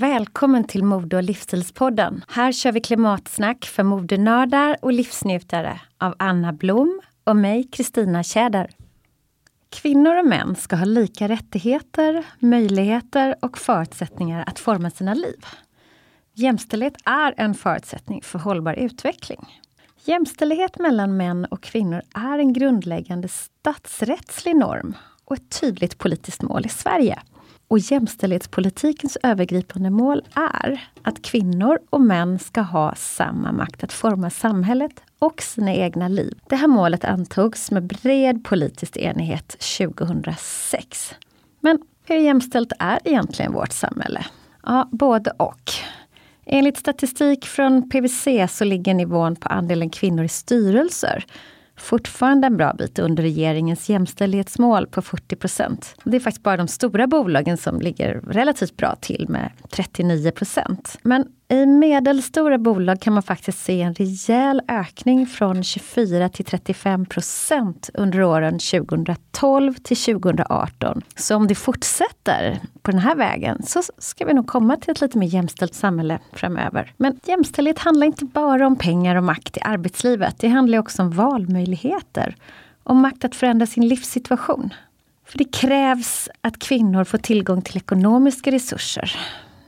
Välkommen till Mode och livsstilspodden. Här kör vi klimatsnack för modenördar och livsnjutare av Anna Blom och mig, Kristina Tjäder. Kvinnor och män ska ha lika rättigheter, möjligheter och förutsättningar att forma sina liv. Jämställdhet är en förutsättning för hållbar utveckling. Jämställdhet mellan män och kvinnor är en grundläggande statsrättslig norm och ett tydligt politiskt mål i Sverige. Och jämställdhetspolitikens övergripande mål är att kvinnor och män ska ha samma makt att forma samhället och sina egna liv. Det här målet antogs med bred politisk enighet 2006. Men hur jämställt är egentligen vårt samhälle? Ja, både och. Enligt statistik från PWC så ligger nivån på andelen kvinnor i styrelser fortfarande en bra bit under regeringens jämställdhetsmål på 40 procent. Det är faktiskt bara de stora bolagen som ligger relativt bra till med 39 procent. Men i medelstora bolag kan man faktiskt se en rejäl ökning från 24 till 35 procent under åren 2012 till 2018. Så om det fortsätter på den här vägen så ska vi nog komma till ett lite mer jämställt samhälle framöver. Men jämställdhet handlar inte bara om pengar och makt i arbetslivet. Det handlar också om valmöjligheter. Om makt att förändra sin livssituation. För det krävs att kvinnor får tillgång till ekonomiska resurser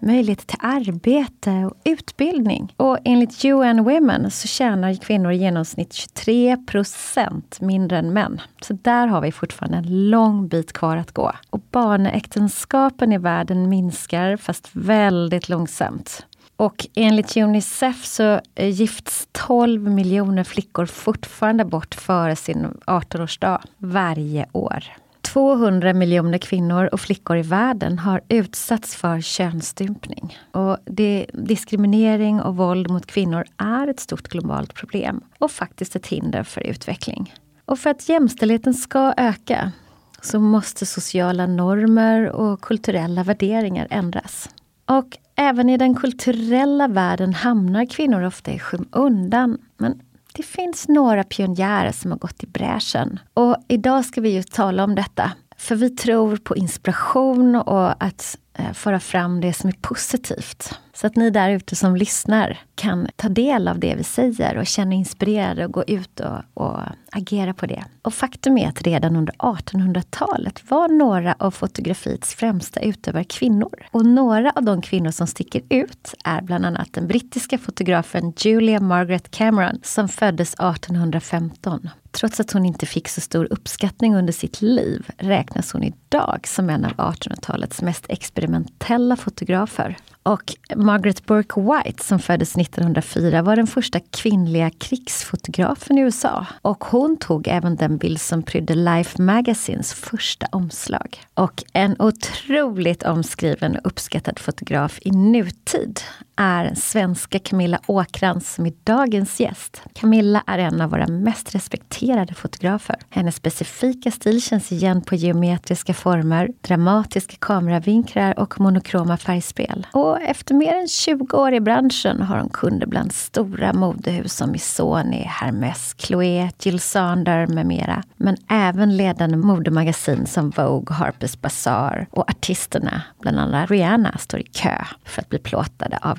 möjlighet till arbete och utbildning. Och enligt UN Women så tjänar kvinnor i genomsnitt 23 procent mindre än män. Så där har vi fortfarande en lång bit kvar att gå. Och barnäktenskapen i världen minskar, fast väldigt långsamt. Och enligt Unicef så gifts 12 miljoner flickor fortfarande bort före sin 18-årsdag varje år. 200 miljoner kvinnor och flickor i världen har utsatts för könsstympning. Och det, diskriminering och våld mot kvinnor är ett stort globalt problem och faktiskt ett hinder för utveckling. Och för att jämställdheten ska öka så måste sociala normer och kulturella värderingar ändras. Och även i den kulturella världen hamnar kvinnor ofta i skymundan. Men det finns några pionjärer som har gått i bräschen. Och idag ska vi ju tala om detta. För vi tror på inspiration och att Eh, föra fram det som är positivt. Så att ni där ute som lyssnar kan ta del av det vi säger och känna inspirerade och gå ut och, och agera på det. Och faktum är att redan under 1800-talet var några av fotografiets främsta utövare kvinnor. Och några av de kvinnor som sticker ut är bland annat den brittiska fotografen Julia Margaret Cameron som föddes 1815. Trots att hon inte fick så stor uppskattning under sitt liv räknas hon idag som en av 1800-talets mest experimentella fotografer. Och Margaret Burke White som föddes 1904 var den första kvinnliga krigsfotografen i USA. Och hon tog även den bild som prydde Life Magazines första omslag. Och en otroligt omskriven och uppskattad fotograf i nutid är svenska Camilla Åkrans som är dagens gäst. Camilla är en av våra mest respekterade fotografer. Hennes specifika stil känns igen på geometriska former, dramatiska kameravinklar och monokroma färgspel. Och efter mer än 20 år i branschen har hon kunder bland stora modehus som Missoni, Hermes, Chloé, Jill Sander med mera. Men även ledande modemagasin som Vogue, Harper's Bazaar och artisterna, bland annat Rihanna, står i kö för att bli plåtade av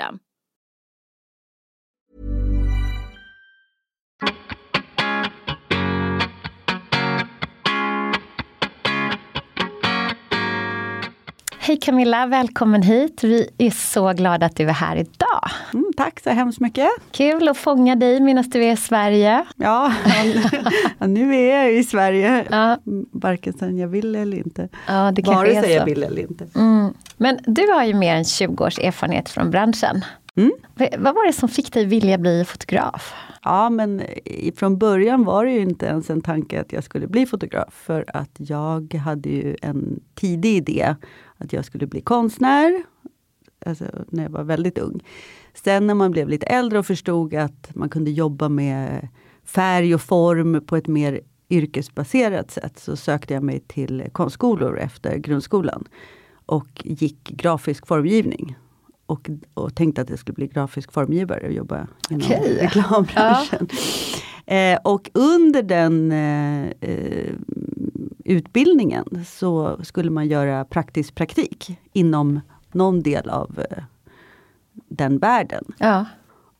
system. Hej Camilla, välkommen hit. Vi är så glada att du är här idag. Mm, tack så hemskt mycket. Kul att fånga dig medan du är i Sverige. Ja, nu är jag i Sverige, Ja. varken sen jag vill eller inte. Ja, det kanske Vare sig jag vill eller inte. Mm. Men du har ju mer än 20 års erfarenhet från branschen. Mm. Vad var det som fick dig vilja bli fotograf? Ja, men från början var det ju inte ens en tanke att jag skulle bli fotograf. För att jag hade ju en tidig idé att jag skulle bli konstnär. Alltså när jag var väldigt ung. Sen när man blev lite äldre och förstod att man kunde jobba med färg och form på ett mer yrkesbaserat sätt så sökte jag mig till konstskolor efter grundskolan. Och gick grafisk formgivning. Och, och tänkte att jag skulle bli grafisk formgivare och jobba inom Okej. reklambranschen. Eh, och under den eh, eh, utbildningen så skulle man göra praktisk praktik inom någon del av eh, den världen. Ja.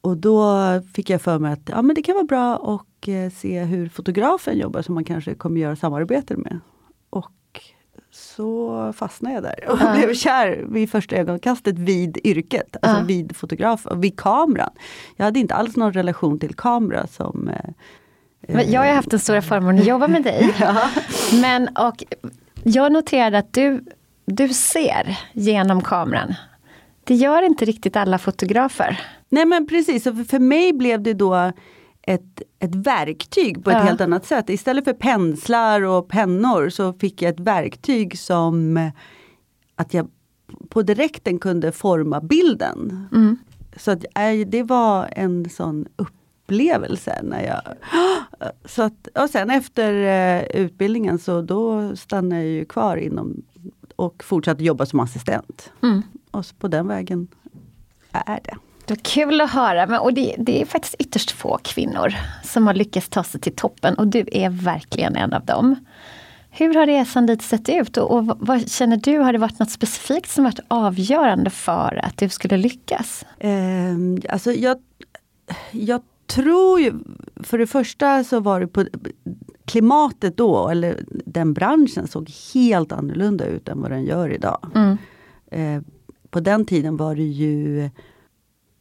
Och då fick jag för mig att ja, men det kan vara bra att eh, se hur fotografen jobbar som man kanske kommer göra samarbete med. Och så fastnade jag där och uh. blev kär vid första ögonkastet vid yrket, alltså uh. vid fotograf och vid kameran. Jag hade inte alls någon relation till kamera som eh, jag har haft den stora förmånen att jobba med dig. ja. Men och jag noterade att du, du ser genom kameran. Det gör inte riktigt alla fotografer. Nej men precis, och för mig blev det då ett, ett verktyg på ett ja. helt annat sätt. Istället för penslar och pennor så fick jag ett verktyg som att jag på direkten kunde forma bilden. Mm. Så att, äh, det var en sån upplevelse. När jag, så att, och sen efter uh, utbildningen så då stannade jag ju kvar inom och fortsatte jobba som assistent. Mm. Och på den vägen är det. Det var kul att höra. Men, och det, det, är faktiskt ytterst få kvinnor som har lyckats ta sig till toppen och du är verkligen en av dem. Hur har resan dit sett ut och, och vad känner du, har det varit något specifikt som varit avgörande för att du skulle lyckas? Eh, alltså jag, jag tror ju, för det första så var det på klimatet då, eller den branschen såg helt annorlunda ut än vad den gör idag. Mm. Eh, på den tiden var det ju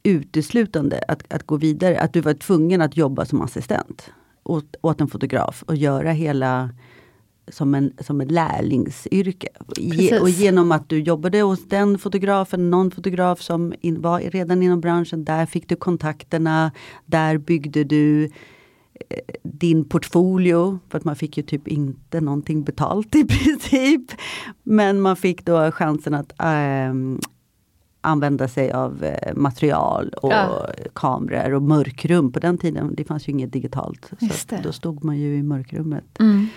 uteslutande att, att gå vidare, att du var tvungen att jobba som assistent åt, åt en fotograf och göra hela som, en, som ett lärlingsyrke. Ge, och genom att du jobbade hos den fotografen, någon fotograf som in, var redan inom branschen, där fick du kontakterna, där byggde du eh, din portfolio, för att man fick ju typ inte någonting betalt i princip. Men man fick då chansen att äh, använda sig av eh, material och ja. kameror och mörkrum. På den tiden det fanns ju inget digitalt. Så då stod man ju i mörkrummet. Mm.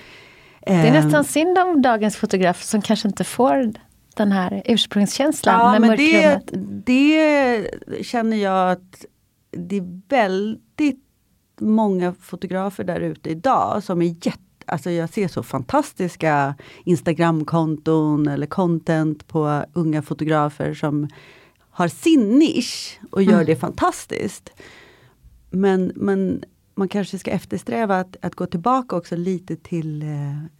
Det är nästan ehm. synd om dagens fotograf som kanske inte får den här ursprungskänslan ja, med men. Det, det känner jag att det är väldigt många fotografer där ute idag som är jätte Alltså jag ser så fantastiska Instagramkonton eller content på unga fotografer som har sin nisch och gör mm. det fantastiskt. Men, men man kanske ska eftersträva att, att gå tillbaka också lite till eh,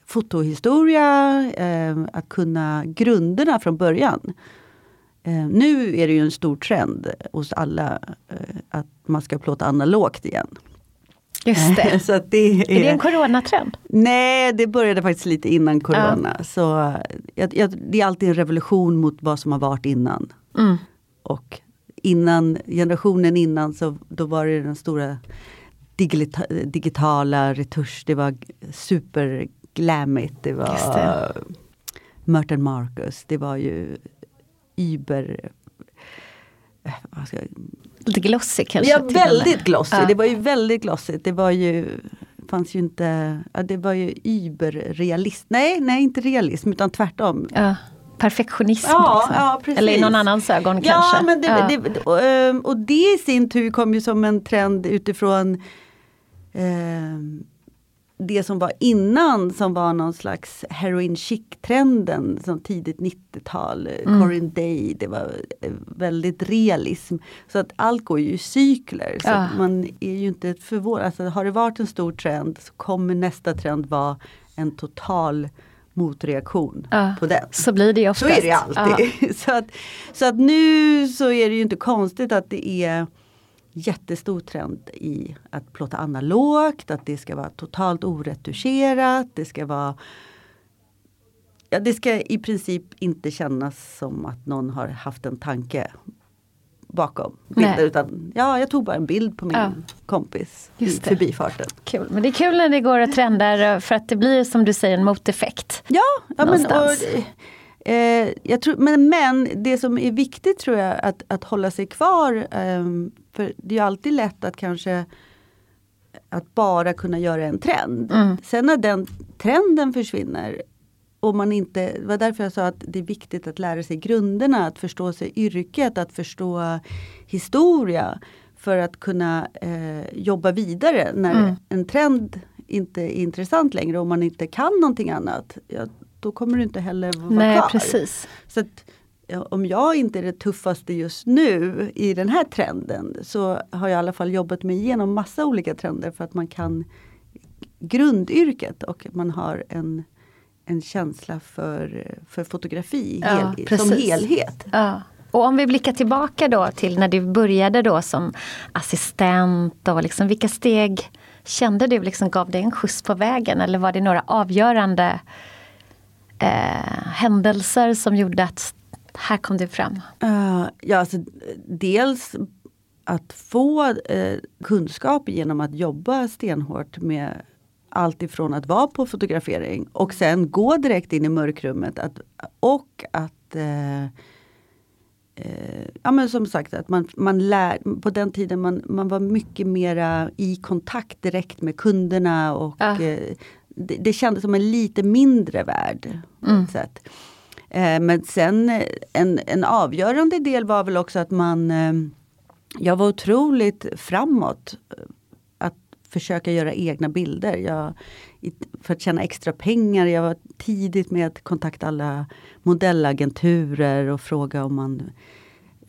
fotohistoria, eh, att kunna grunderna från början. Eh, nu är det ju en stor trend hos alla eh, att man ska plåta analogt igen. Just det. så det är, är det en coronatrend? Nej, det började faktiskt lite innan corona. Ja. Så jag, jag, det är alltid en revolution mot vad som har varit innan. Mm. Och innan, generationen innan så då var det den stora digita, digitala retusch. Det var superglammigt. Det var det. Merton Marcus. Det var ju Uber Lite glossy kanske? Ja, väldigt glossy. Ja. Det var ju väldigt glossigt. Det var ju fanns ju inte, ja, det var ju überrealism. Nej, nej inte realism utan tvärtom. Ja. Perfektionism. Ja, liksom. ja, Eller i någon annans ögon ja, kanske. Men det, det, och, ehm, och det i sin tur kom ju som en trend utifrån eh, det som var innan som var någon slags heroin chic-trenden som tidigt 90-tal. Mm. Corinne Day, det var eh, väldigt realism. Så att allt går ju i cykler. Så ja. man är ju inte förvånad. Alltså, har det varit en stor trend så kommer nästa trend vara en total motreaktion ja. på den. Så blir det oftast. Så är det alltid. Ja. så, att, så att nu så är det ju inte konstigt att det är jättestor trend i att plåta analogt, att det ska vara totalt oretuscherat, det ska vara Ja, det ska i princip inte kännas som att någon har haft en tanke bakom bilden. Utan ja, jag tog bara en bild på min ja. kompis i förbifarten. Kul. Men det är kul när det går att trenda för att det blir som du säger en moteffekt. Ja, ja men, och, eh, jag tror, men, men det som är viktigt tror jag att, att hålla sig kvar. Eh, för det är alltid lätt att kanske att bara kunna göra en trend. Mm. Sen när den trenden försvinner och man inte, det var därför jag sa att det är viktigt att lära sig grunderna, att förstå sig yrket, att förstå historia. För att kunna eh, jobba vidare när mm. en trend inte är intressant längre och man inte kan någonting annat. Ja, då kommer du inte heller vara Nej, kvar. Precis. Så att, om jag inte är det tuffaste just nu i den här trenden så har jag i alla fall jobbat mig igenom massa olika trender för att man kan grundyrket och man har en en känsla för, för fotografi Ja, hel, som helhet. Ja. Och om vi blickar tillbaka då till när du började då som assistent. Och liksom, vilka steg kände du liksom gav dig en skjuts på vägen? Eller var det några avgörande eh, händelser som gjorde att här kom du fram? Uh, ja, alltså, dels att få eh, kunskap genom att jobba stenhårt med allt ifrån att vara på fotografering och sen gå direkt in i mörkrummet. Att, och att eh, eh, ja men som sagt att man, man lär, på den tiden man, man var mycket mera i kontakt direkt med kunderna och Ja. eh, det, det kändes som en lite mindre värld. På ett sätt. Eh, men sen eh, en, en avgörande del var väl också att man eh, Jag var otroligt framåt eh, att försöka göra egna bilder. Jag, för att tjäna extra pengar. Jag var tidigt med att kontakta alla modellagenturer och fråga om man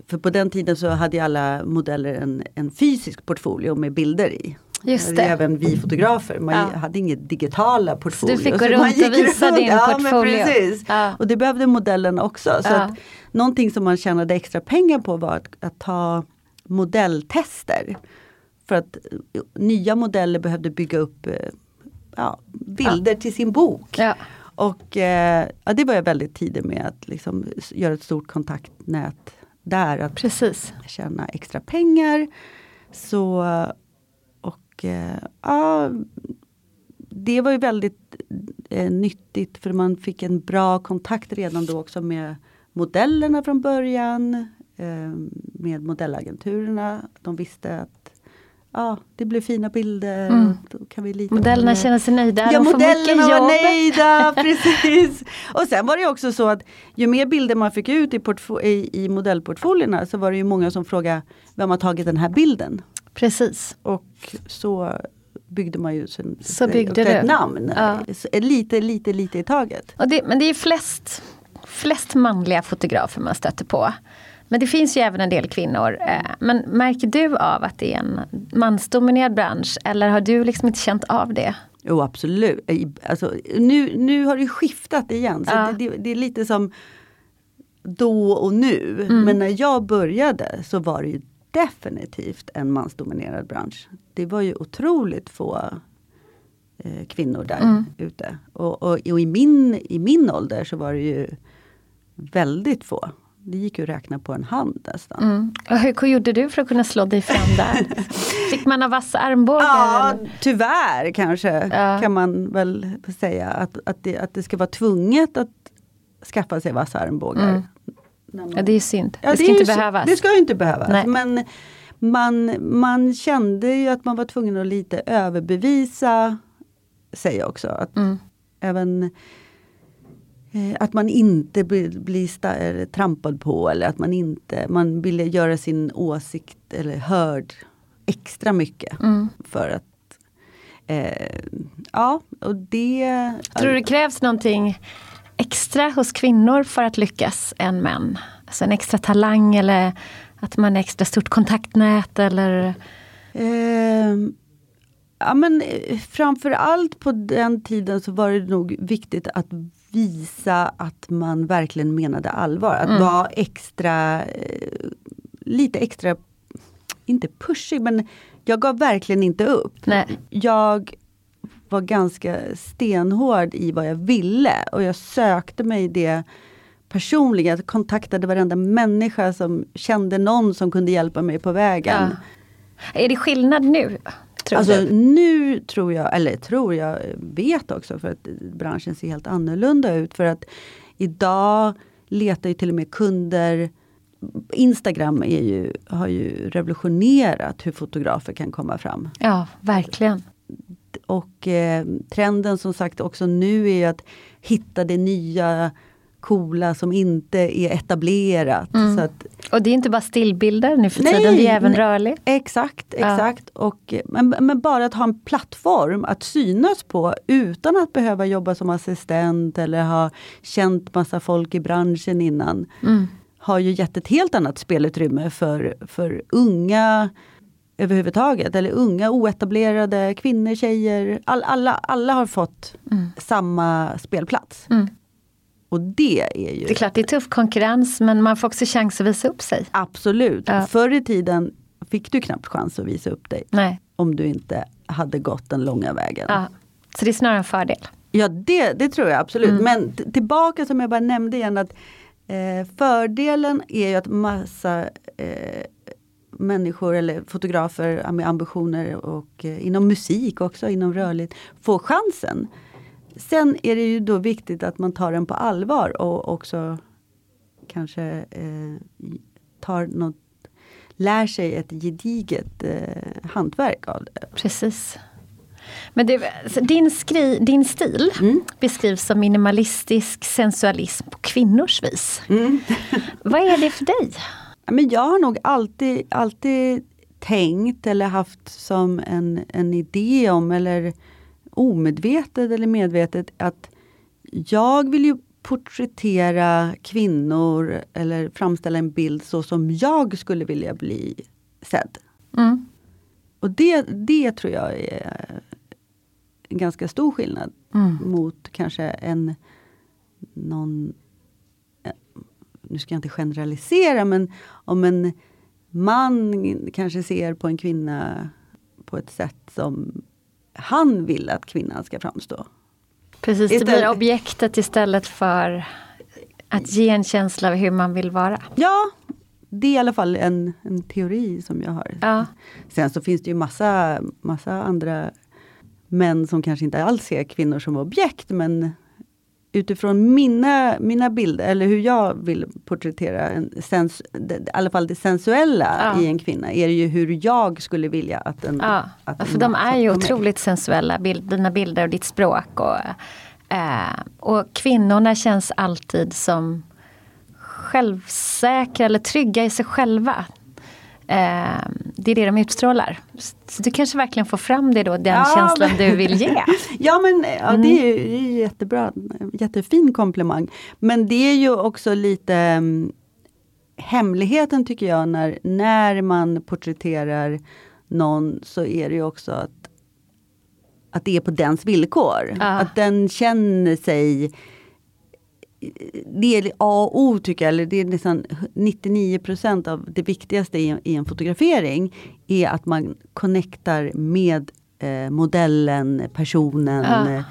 för på den tiden så hade alla modeller en, en fysisk portfolio med bilder i. Just det. Även vi fotografer, man Ja. hade inget digitala portfolios. fick gå Så runt och visa din ja, portfolio. Precis. Ja. Och det behövde modellen också. Så Ja. att någonting som man tjänade extra pengar på var att, att ta modelltester. För att eh, nya modeller behövde bygga upp eh, ja, bilder till sin bok. Ja. Och eh, ja, det var jag väldigt tidig med att liksom göra ett stort kontaktnät där. Att Precis. tjäna extra pengar. Så, och eh, ja, det var ju väldigt eh, nyttigt för man fick en bra kontakt redan då också med modellerna från början. Eh, med modellagenturerna. De visste att ja, det blev fina bilder. Mm. Då kan vi lita Modellerna känner sig nöjda. Ja, modellerna var jobb. nöjda, precis. Och sen var det också så att ju mer bilder man fick ut i, i, i modellportfolierna så var det ju många som frågade vem har tagit den här bilden? Precis. Och så byggde man ju sin, Så byggde ett du. namn. Ja. Lite, lite, lite i taget. Det, men det är flest, flest manliga fotografer man stöter på. Men det finns ju även en del kvinnor. Eh, Men märker du av att det är en mansdominerad bransch? Eller har du liksom inte känt av det? Jo absolut. Alltså, nu, nu har det skiftat igen. Så Ja. det, det, det är lite som då och nu. Mm. Men när jag började så var det ju definitivt en mansdominerad bransch. Det var ju otroligt få eh, kvinnor där Mm. ute. Och, och, och i, min, i min ålder så var det ju väldigt få. Det gick ju att räkna på en hand nästan. Mm. Och hur gjorde du för att kunna slå dig fram där? Fick man ha vassa armbågar? Ja, eller? tyvärr kanske Ja. kan man väl säga att, att, det, att det ska vara tvunget att skaffa sig vassa armbågar. Mm. Man- Ja, det är synd. Ja, det ska är inte så- behövas. Det ska ju inte behövas. Nej. Men man, man kände ju att man var tvungen att lite överbevisa sig också. Att Mm. även eh, att man inte blir, trampad på eller att man inte, man ville göra sin åsikt eller hörd extra mycket. Mm. För att eh, Ja, och det... Tror du det krävs någonting extra hos kvinnor för att lyckas än män? Alltså en extra talang eller att man har extra stort kontaktnät eller? Ehm, ja men eh, framförallt på den tiden så var det nog viktigt att visa att man verkligen menade allvar. Att vara extra, eh, lite extra, inte pushig men jag gav verkligen inte upp. Nej. Jag var ganska stenhård i vad jag ville och jag sökte mig det personliga. Jag kontaktade varenda människa som kände någon som kunde hjälpa mig på vägen. Ja. Är det skillnad nu? Alltså du? nu tror jag, eller tror jag, vet också för att branschen ser helt annorlunda ut. För att idag letar ju till och med kunder Instagram ju, har ju revolutionerat hur fotografer kan komma fram. Ja, verkligen. Och eh, trenden som sagt också nu är att hitta det nya coola som inte är etablerat. Så att, Och det är inte bara stillbilder nu för Nej, tiden, det är även nej. rörlig. Exakt, Ja. exakt. Och, men, men bara att ha en plattform att synas på utan att behöva jobba som assistent eller ha känt massa folk i branschen innan. Mm. Har ju gett ett helt annat spelutrymme för, för unga överhuvudtaget. Eller unga, oetablerade, kvinnor, tjejer. All, alla, alla har fått Mm. samma spelplats. Mm. Och det är ju Det är klart det är tuff konkurrens men man får också chans att visa upp sig. absolut. Ja. Förr i tiden fick du knappt chans att visa upp dig. Nej. Om du inte hade gått den långa vägen. Ja. Så det är snarare en fördel. Ja det, det tror jag absolut. Mm. Men tillbaka som jag bara nämnde igen att eh, fördelen är ju att massa eh, människor eller fotografer med ambitioner och eh, inom musik också, inom rörligt, får chansen. Sen är det ju då viktigt att man tar den på allvar och också kanske eh, tar något, lär sig ett gediget eh, hantverk av det. Precis. Men det, din, skri, din stil Mm. beskrivs som minimalistisk sensualism på kvinnors vis. Mm. Vad är det för dig? Men jag har nog alltid, alltid tänkt eller haft som en, en idé om, eller omedvetet eller medvetet, att jag vill ju porträttera kvinnor eller framställa en bild så som jag skulle vilja bli sedd. Mm. Och det, det tror jag är en ganska stor skillnad Mm. mot kanske en någon nu ska jag inte generalisera men om en man kanske ser på en kvinna på ett sätt som han vill att kvinnan ska framstå. Precis, det Istället- blir objektet istället för att ge en känsla av hur man vill vara. Ja, det är i alla fall en, en teori som jag har. Ja. Sen så finns det ju massa, massa andra män som kanske inte alls ser kvinnor som objekt men utifrån mina, mina bilder, eller hur jag vill porträttera en sens, i alla fall det sensuella Ja. i en kvinna, är det ju hur jag skulle vilja att en... Ja, att en för de är ju otroligt sensuella, bild, dina bilder och ditt språk. Och, eh, och kvinnorna känns alltid som självsäkra eller trygga i sig själva. Eh, det är det de utstrålar. Så du kanske verkligen får fram det då, den Ja, känslan men- du vill ge. Ja men ja, Mm. det är ju det är jättebra, jättefin komplimang. Men det är ju också lite mm, hemligheten tycker jag när, när man porträtterar någon så är det ju också att att det är på dens villkor. Ja. Att den känner sig det är A och O tycker jag, eller det är nästan 99 av det viktigaste i, i en fotografering är att man connectar med eh, modellen, personen. Ja.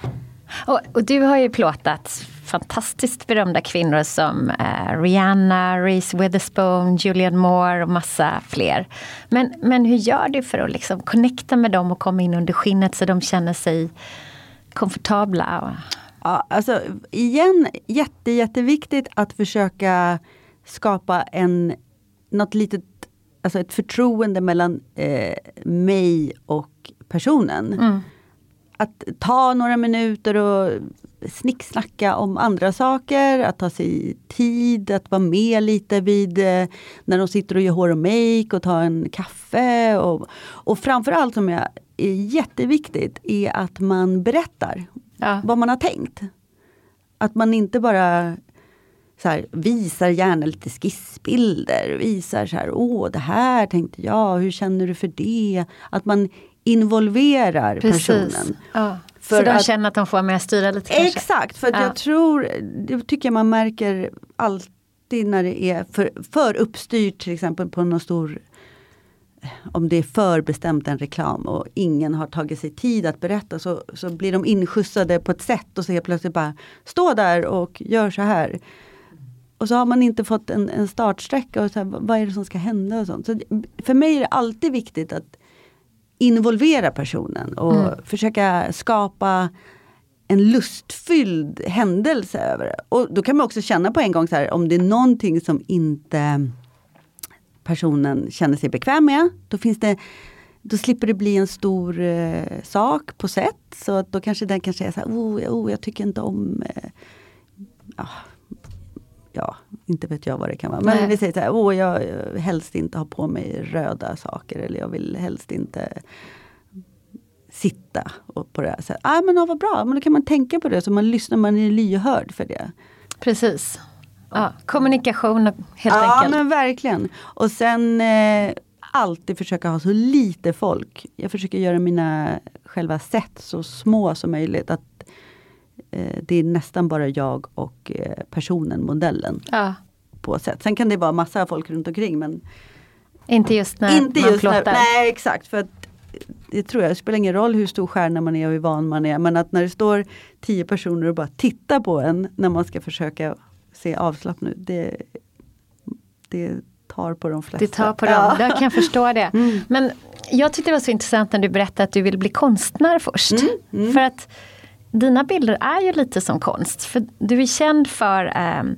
Och, och du har ju plåtat fantastiskt berömda kvinnor som eh, Rihanna, Reese Witherspoon, Julianne Moore och massa fler. Men, men hur gör du för att liksom connecta med dem och komma in under skinnet så de känner sig komfortabla? Och, Ja, alltså igen, jätte, jätteviktigt att försöka skapa en, något litet, alltså ett förtroende mellan eh, mig och personen. Att ta några minuter och snicksnacka om andra saker, att ta sig tid, att vara med lite vid eh, när de sitter och gör hår och make och ta en kaffe. Och, och framförallt som jag, är jätteviktigt är att man berättar ja. vad man har tänkt. Att man inte bara så här, visar gärna lite skissbilder, visar så här, åh det här tänkte jag, hur känner du för det? Att man involverar Precis. personen. Ja. För så de att- känner att de får med och styra lite kanske? Exakt, för Ja. jag tror, det tycker jag man märker alltid när det är för, för uppstyrt till exempel på någon stor om det är förbestämt en reklam och ingen har tagit sig tid att berätta så, så blir de inskjutsade på ett sätt och så helt plötsligt bara stå där och gör så här. Och så har man inte fått en, en startsträcka och så här, vad är det som ska hända och sånt. Så för mig är det alltid viktigt att involvera personen och Mm. försöka skapa en lustfylld händelse över det. Och då kan man också känna på en gång så här, om det är någonting som inte personen känner sig bekväm med, då finns det då slipper det bli en stor eh, sak på sätt. Så att då kanske den kan säga så här, oh, oh, jag tycker inte om eh, ja, ja, inte vet jag vad det kan vara. Men Nej. vi säger så här, oh, jag eh, helst inte ha på mig röda saker eller jag vill helst inte sitta och på det här sättet. Ah, men vad bra, men då kan man tänka på det så man lyssnar, man är lyhörd för det. Precis. Ja, kommunikation helt ja enkelt. men verkligen. Och sen eh, alltid försöka ha så lite folk. Jag försöker göra mina själva set så små som möjligt. Att eh, Det är nästan bara jag och eh, personen, modellen. Ja. på set. Sen kan det vara massa folk runt omkring men Inte just när inte man just när, plåtar. Nej exakt. För att, det tror jag, det spelar ingen roll hur stor stjärna man är och hur van man är. Men att när det står tio personer och bara tittar på en när man ska försöka se avslappnad ut. Det, det tar på de flesta. Det tar på dem, Ja. jag kan förstå det. Mm. Men jag tyckte det var så intressant när du berättade att du vill bli konstnär först. Mm, För att dina bilder är ju lite som konst. För du är känd för ehm,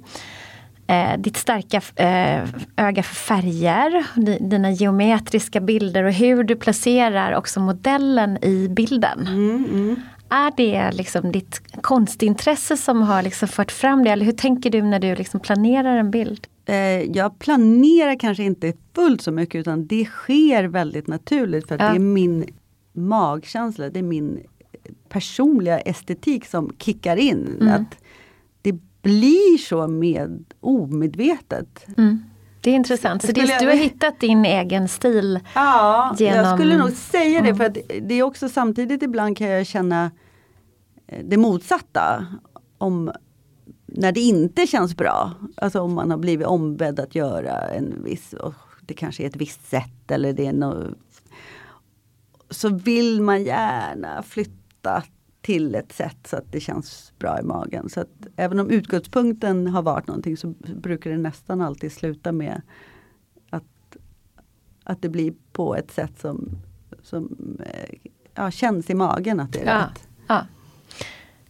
eh, ditt starka eh, öga för färger, di- dina geometriska bilder och hur du placerar också modellen i bilden. Mm, Är det liksom ditt konstintresse som har liksom fört fram det? Eller hur tänker du när du liksom planerar en bild? Eh, jag planerar kanske inte fullt så mycket utan det sker väldigt naturligt för att Ja. det är min magkänsla, det är min personliga estetik som kickar in. Mm. Att det blir så med omedvetet. Mm. Det är intressant. Så det, jag- du har hittat din egen stil. Ja, jag Genom- skulle nog säga det för att det är också samtidigt ibland kan jag känna eh, det motsatta. Om när det inte känns bra. Alltså om man har blivit ombedd att göra en viss, det kanske är ett visst sätt eller det är något. Så vill man gärna flytta till ett sätt så att det känns bra i magen. Så att även om utgångspunkten har varit någonting så brukar det nästan alltid sluta med att, att det blir på ett sätt som, som eh, ja, känns i magen att det är Ja. rätt. Ja.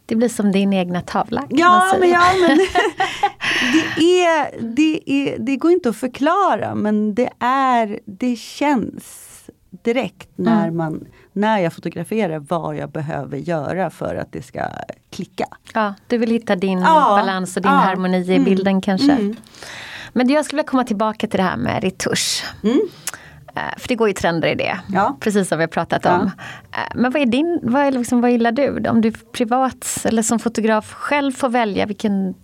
Det blir som din egna tavla. Ja, men, ja men det, är, det, är, det går inte att förklara men det är, det känns direkt när, Mm. man, när jag fotograferar vad jag behöver göra för att det ska klicka. Ja, du vill hitta din Ja, balans och din ja, harmoni i mm, bilden kanske. mm. Men jag skulle vilja komma tillbaka till det här med retusch. Mm. Eh, För det går ju trender i det. Ja. Precis som vi har pratat om. Eh, Men vad är din, vad, är liksom, vad gillar du? Om du privat eller som fotograf själv får välja vilken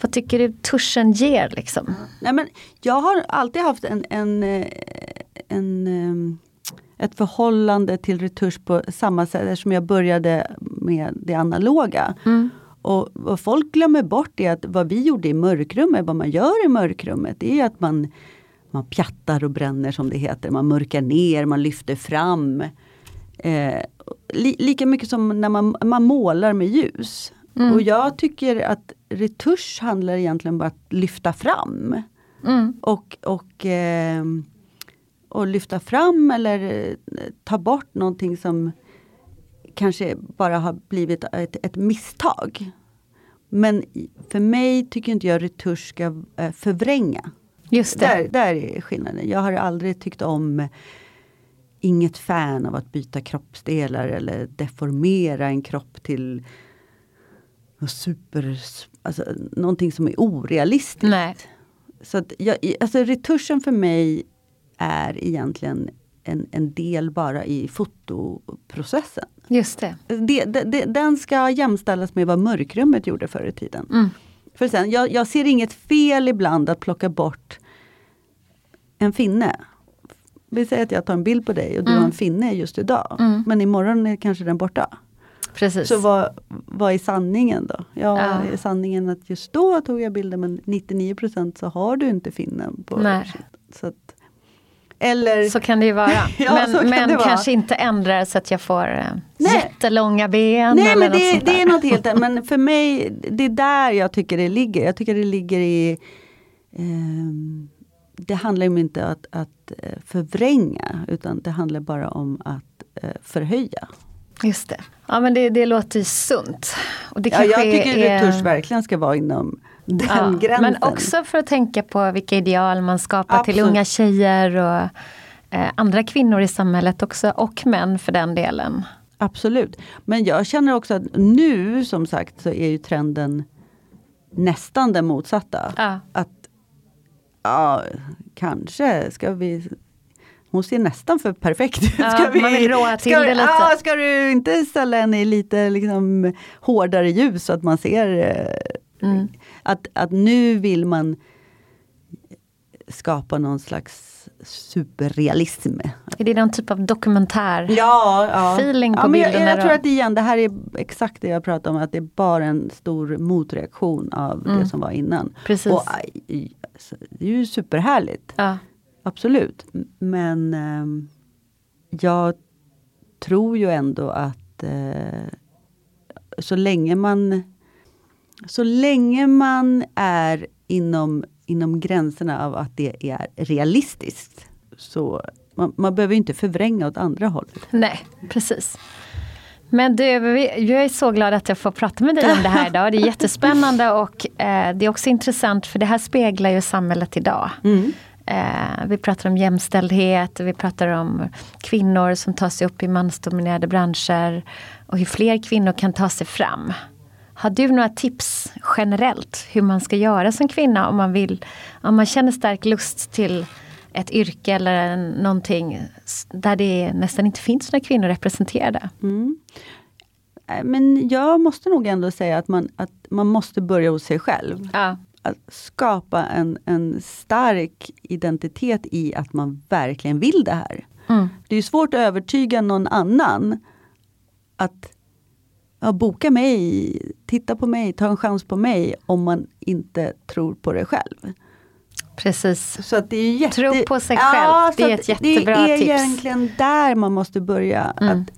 vad tycker du tuschen ger liksom? Nej, men jag har alltid haft en, en, eh, en, eh, ett förhållande till retusch på samma sätt eftersom jag började med det analoga. Och vad folk glömmer bort är att vad vi gjorde i mörkrummet, vad man gör i mörkrummet, det är att man, man pjattar och bränner som det heter. Man mörkar ner, man lyfter fram. Eh, li, lika mycket som när man, man målar med ljus. Och jag tycker att retusch handlar egentligen bara att lyfta fram. Mm. Och, och, eh, och lyfta fram eller eh, ta bort någonting som kanske bara har blivit ett, ett misstag. Men för mig tycker inte jag retusch ska eh, förvränga. Just det. Där, där är skillnaden. Jag har aldrig tyckt om Inget fan av att byta kroppsdelar eller deformera en kropp till super, alltså, någonting som är orealistiskt. Nej. Så att jag, alltså retuschen för mig är egentligen en, en del bara i fotoprocessen. Just det. Det, det, det, den ska jämställas med vad mörkrummet gjorde förr i tiden. Mm. För sen, jag, jag ser inget fel ibland att plocka bort en finne. Vi säger att jag tar en bild på dig och du Mm. har en finne just idag. Mm. Men imorgon är kanske den borta. Precis. Så vad, vad är sanningen då? Ja, Ja. är sanningen att just då tog jag bilden men 99% så har du inte finnen på Nej. så att, Eller Så kan det ju vara. Ja, men kan men vara. kanske inte ändra så att jag får eh, Nej. jättelånga ben. Nej eller men något det, sånt det är något helt. Men för mig, det är där jag tycker det ligger. Jag tycker det ligger i ehm, Det handlar ju inte om att, att eh, förvränga utan det handlar bara om att eh, förhöja. Just det. Ja men det, det låter ju sunt. Och det Ja, jag tycker är, retusch verkligen ska vara inom den ja, gränsen. Men också för att tänka på vilka ideal man skapar till Absolut. unga tjejer och eh, andra kvinnor i samhället också. Och män för den delen. Absolut. Men jag känner också att nu som sagt så är ju trenden nästan den motsatta. Ja. Att ja, kanske ska vi hon ser nästan för perfekt ut. Ja, Ska vi, man vill råa till ska, det lite. Ja, ska du inte ställa henne i lite liksom, hårdare ljus så att man ser eh, Mm. Att, att nu vill man skapa någon slags superrealism. Är det någon typ av dokumentär? Ja, ja. Feeling på ja, men jag, bilderna jag tror att igen, det här är exakt det jag pratar om, att det är bara en stor motreaktion av det som var innan. Precis. Och, det är ju superhärligt. Ja. Absolut. Men ehm, jag tror ju ändå att eh, så länge man så länge man är inom, inom gränserna av att det är realistiskt. Så man, man behöver inte förvränga åt andra hållet. Nej, precis. Men du, jag är så glad att jag får prata med dig om det här idag. Det är jättespännande och eh, det är också intressant för det här speglar ju samhället idag. Eh, vi pratar om jämställdhet, vi pratar om kvinnor som tar sig upp i mansdominerade branscher och hur fler kvinnor kan ta sig fram. Har du några tips generellt hur man ska göra som kvinna om man vill, om man känner stark lust till ett yrke eller någonting där det nästan inte finns några kvinnor representerade? Eh, Men jag måste nog ändå säga att man, att man måste börja hos sig själv. Ja, Att skapa en, en stark identitet i att man verkligen vill det här. Mm. Det är svårt att övertyga någon annan att ja, boka mig, titta på mig, ta en chans på mig om man inte tror på det själv. precis. Så att det är jätte... Tro på sig själv, det så är ett jättebra Det är tips. egentligen där man måste börja. Att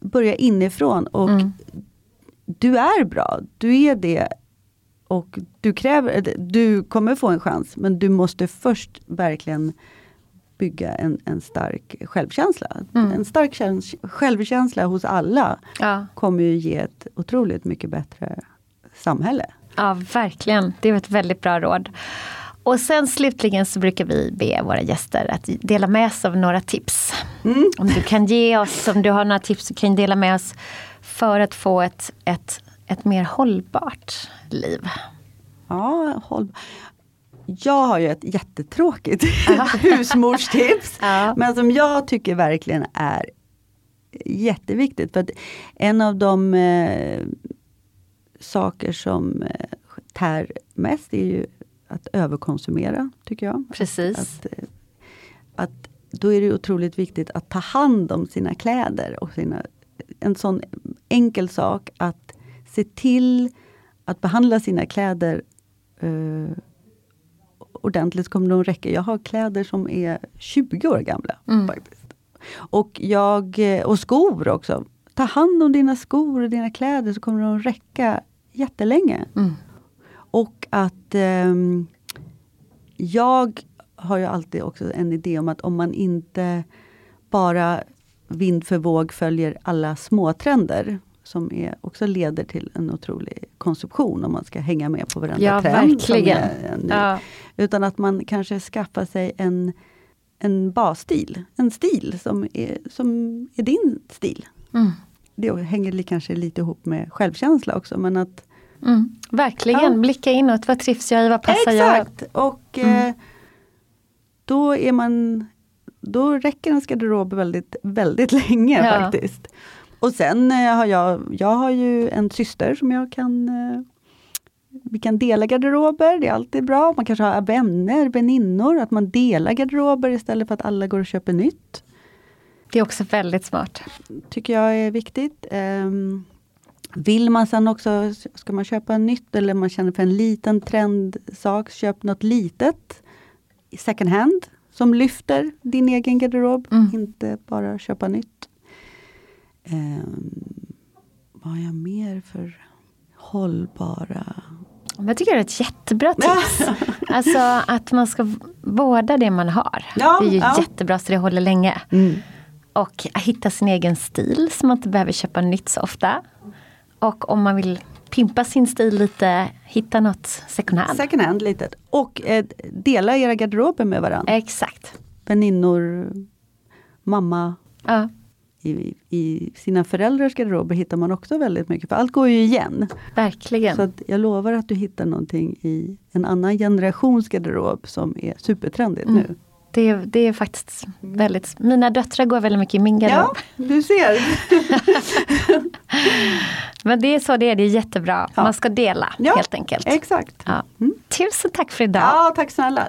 börja inifrån. Och Mm. Du är bra, du är det. Och du kräver, du kommer få en chans men du måste först verkligen bygga en, en stark självkänsla. Mm. En stark käns- självkänsla hos alla Ja, kommer ju ge ett otroligt mycket bättre samhälle. ja, verkligen. Det är ett väldigt bra råd. Och sen slutligen så brukar vi be våra gäster att dela med sig av några tips. Om du kan ge oss, om du har några tips du kan dela med oss för att få ett, ett, ett mer hållbart liv. Ja, håll. Jag har ju ett jättetråkigt husmorstips. Ja. Men som jag tycker verkligen är jätteviktigt. För att en av de eh, saker som eh, tär mest är ju att överkonsumera, tycker jag. Precis. Att, eh, att då är det otroligt viktigt att ta hand om sina kläder. Och sina, en sån enkel sak att se till att behandla sina kläder eh, ordentligt kommer de räcka. Jag har kläder som är 20 år gamla. faktiskt. Och, jag, eh, och skor också. Ta hand om dina skor och dina kläder så kommer de räcka jättelänge. Och att ehm, jag har ju alltid också en idé om att om man inte bara vind för våg följer alla småtrender som är, också leder till en otrolig konsumtion om man ska hänga med på varenda Ja, trend. verkligen. Ja. Utan att man kanske skaffar sig en, en basstil. En stil som är, som är din stil. Mm. Det hänger kanske lite ihop med självkänsla också. Men att, Mm. Verkligen, Ja. blicka inåt. Vad trivs jag i? Vad passar jag? exakt! Och eh, då är man Då räcker ens garderob väldigt, väldigt länge Ja. faktiskt. Och sen eh, har jag, jag har ju en syster som jag kan eh, vi kan dela garderober, det är alltid bra. Man kanske har vänner, väninnor, att man delar garderober istället för att alla går och köper nytt. Det är också väldigt smart. tycker jag är viktigt. Ehm, vill man sen också, ska man köpa nytt eller man känner för en liten trendsak, köp något litet second hand som lyfter din egen garderob, inte bara köpa nytt. Ehm, vad har jag mer för hållbara... Jag tycker det är ett jättebra tips. alltså att man ska vårda det man har. Ja, det är ju ja. jättebra så det håller länge. Och hitta sin egen stil så man inte behöver köpa nytt så ofta. Och om man vill pimpa sin stil lite, hitta något second hand. Second hand litet. Och eh, dela era garderober med varandra. Exakt. Väninnor, mamma, Ja, i, i sina föräldrars garderober hittar man också väldigt mycket, för allt går ju igen. verkligen. Så jag lovar att du hittar någonting i en annan generations garderob som är supertrendigt nu. Det, är- det är faktiskt väldigt, mina döttrar går väldigt mycket i min garderob. Ja, du ser. Men det är så det är, det är jättebra. Ja. Man ska dela Ja, helt enkelt. Exakt. Ja. Tusen tack för idag. Ja, tack snälla.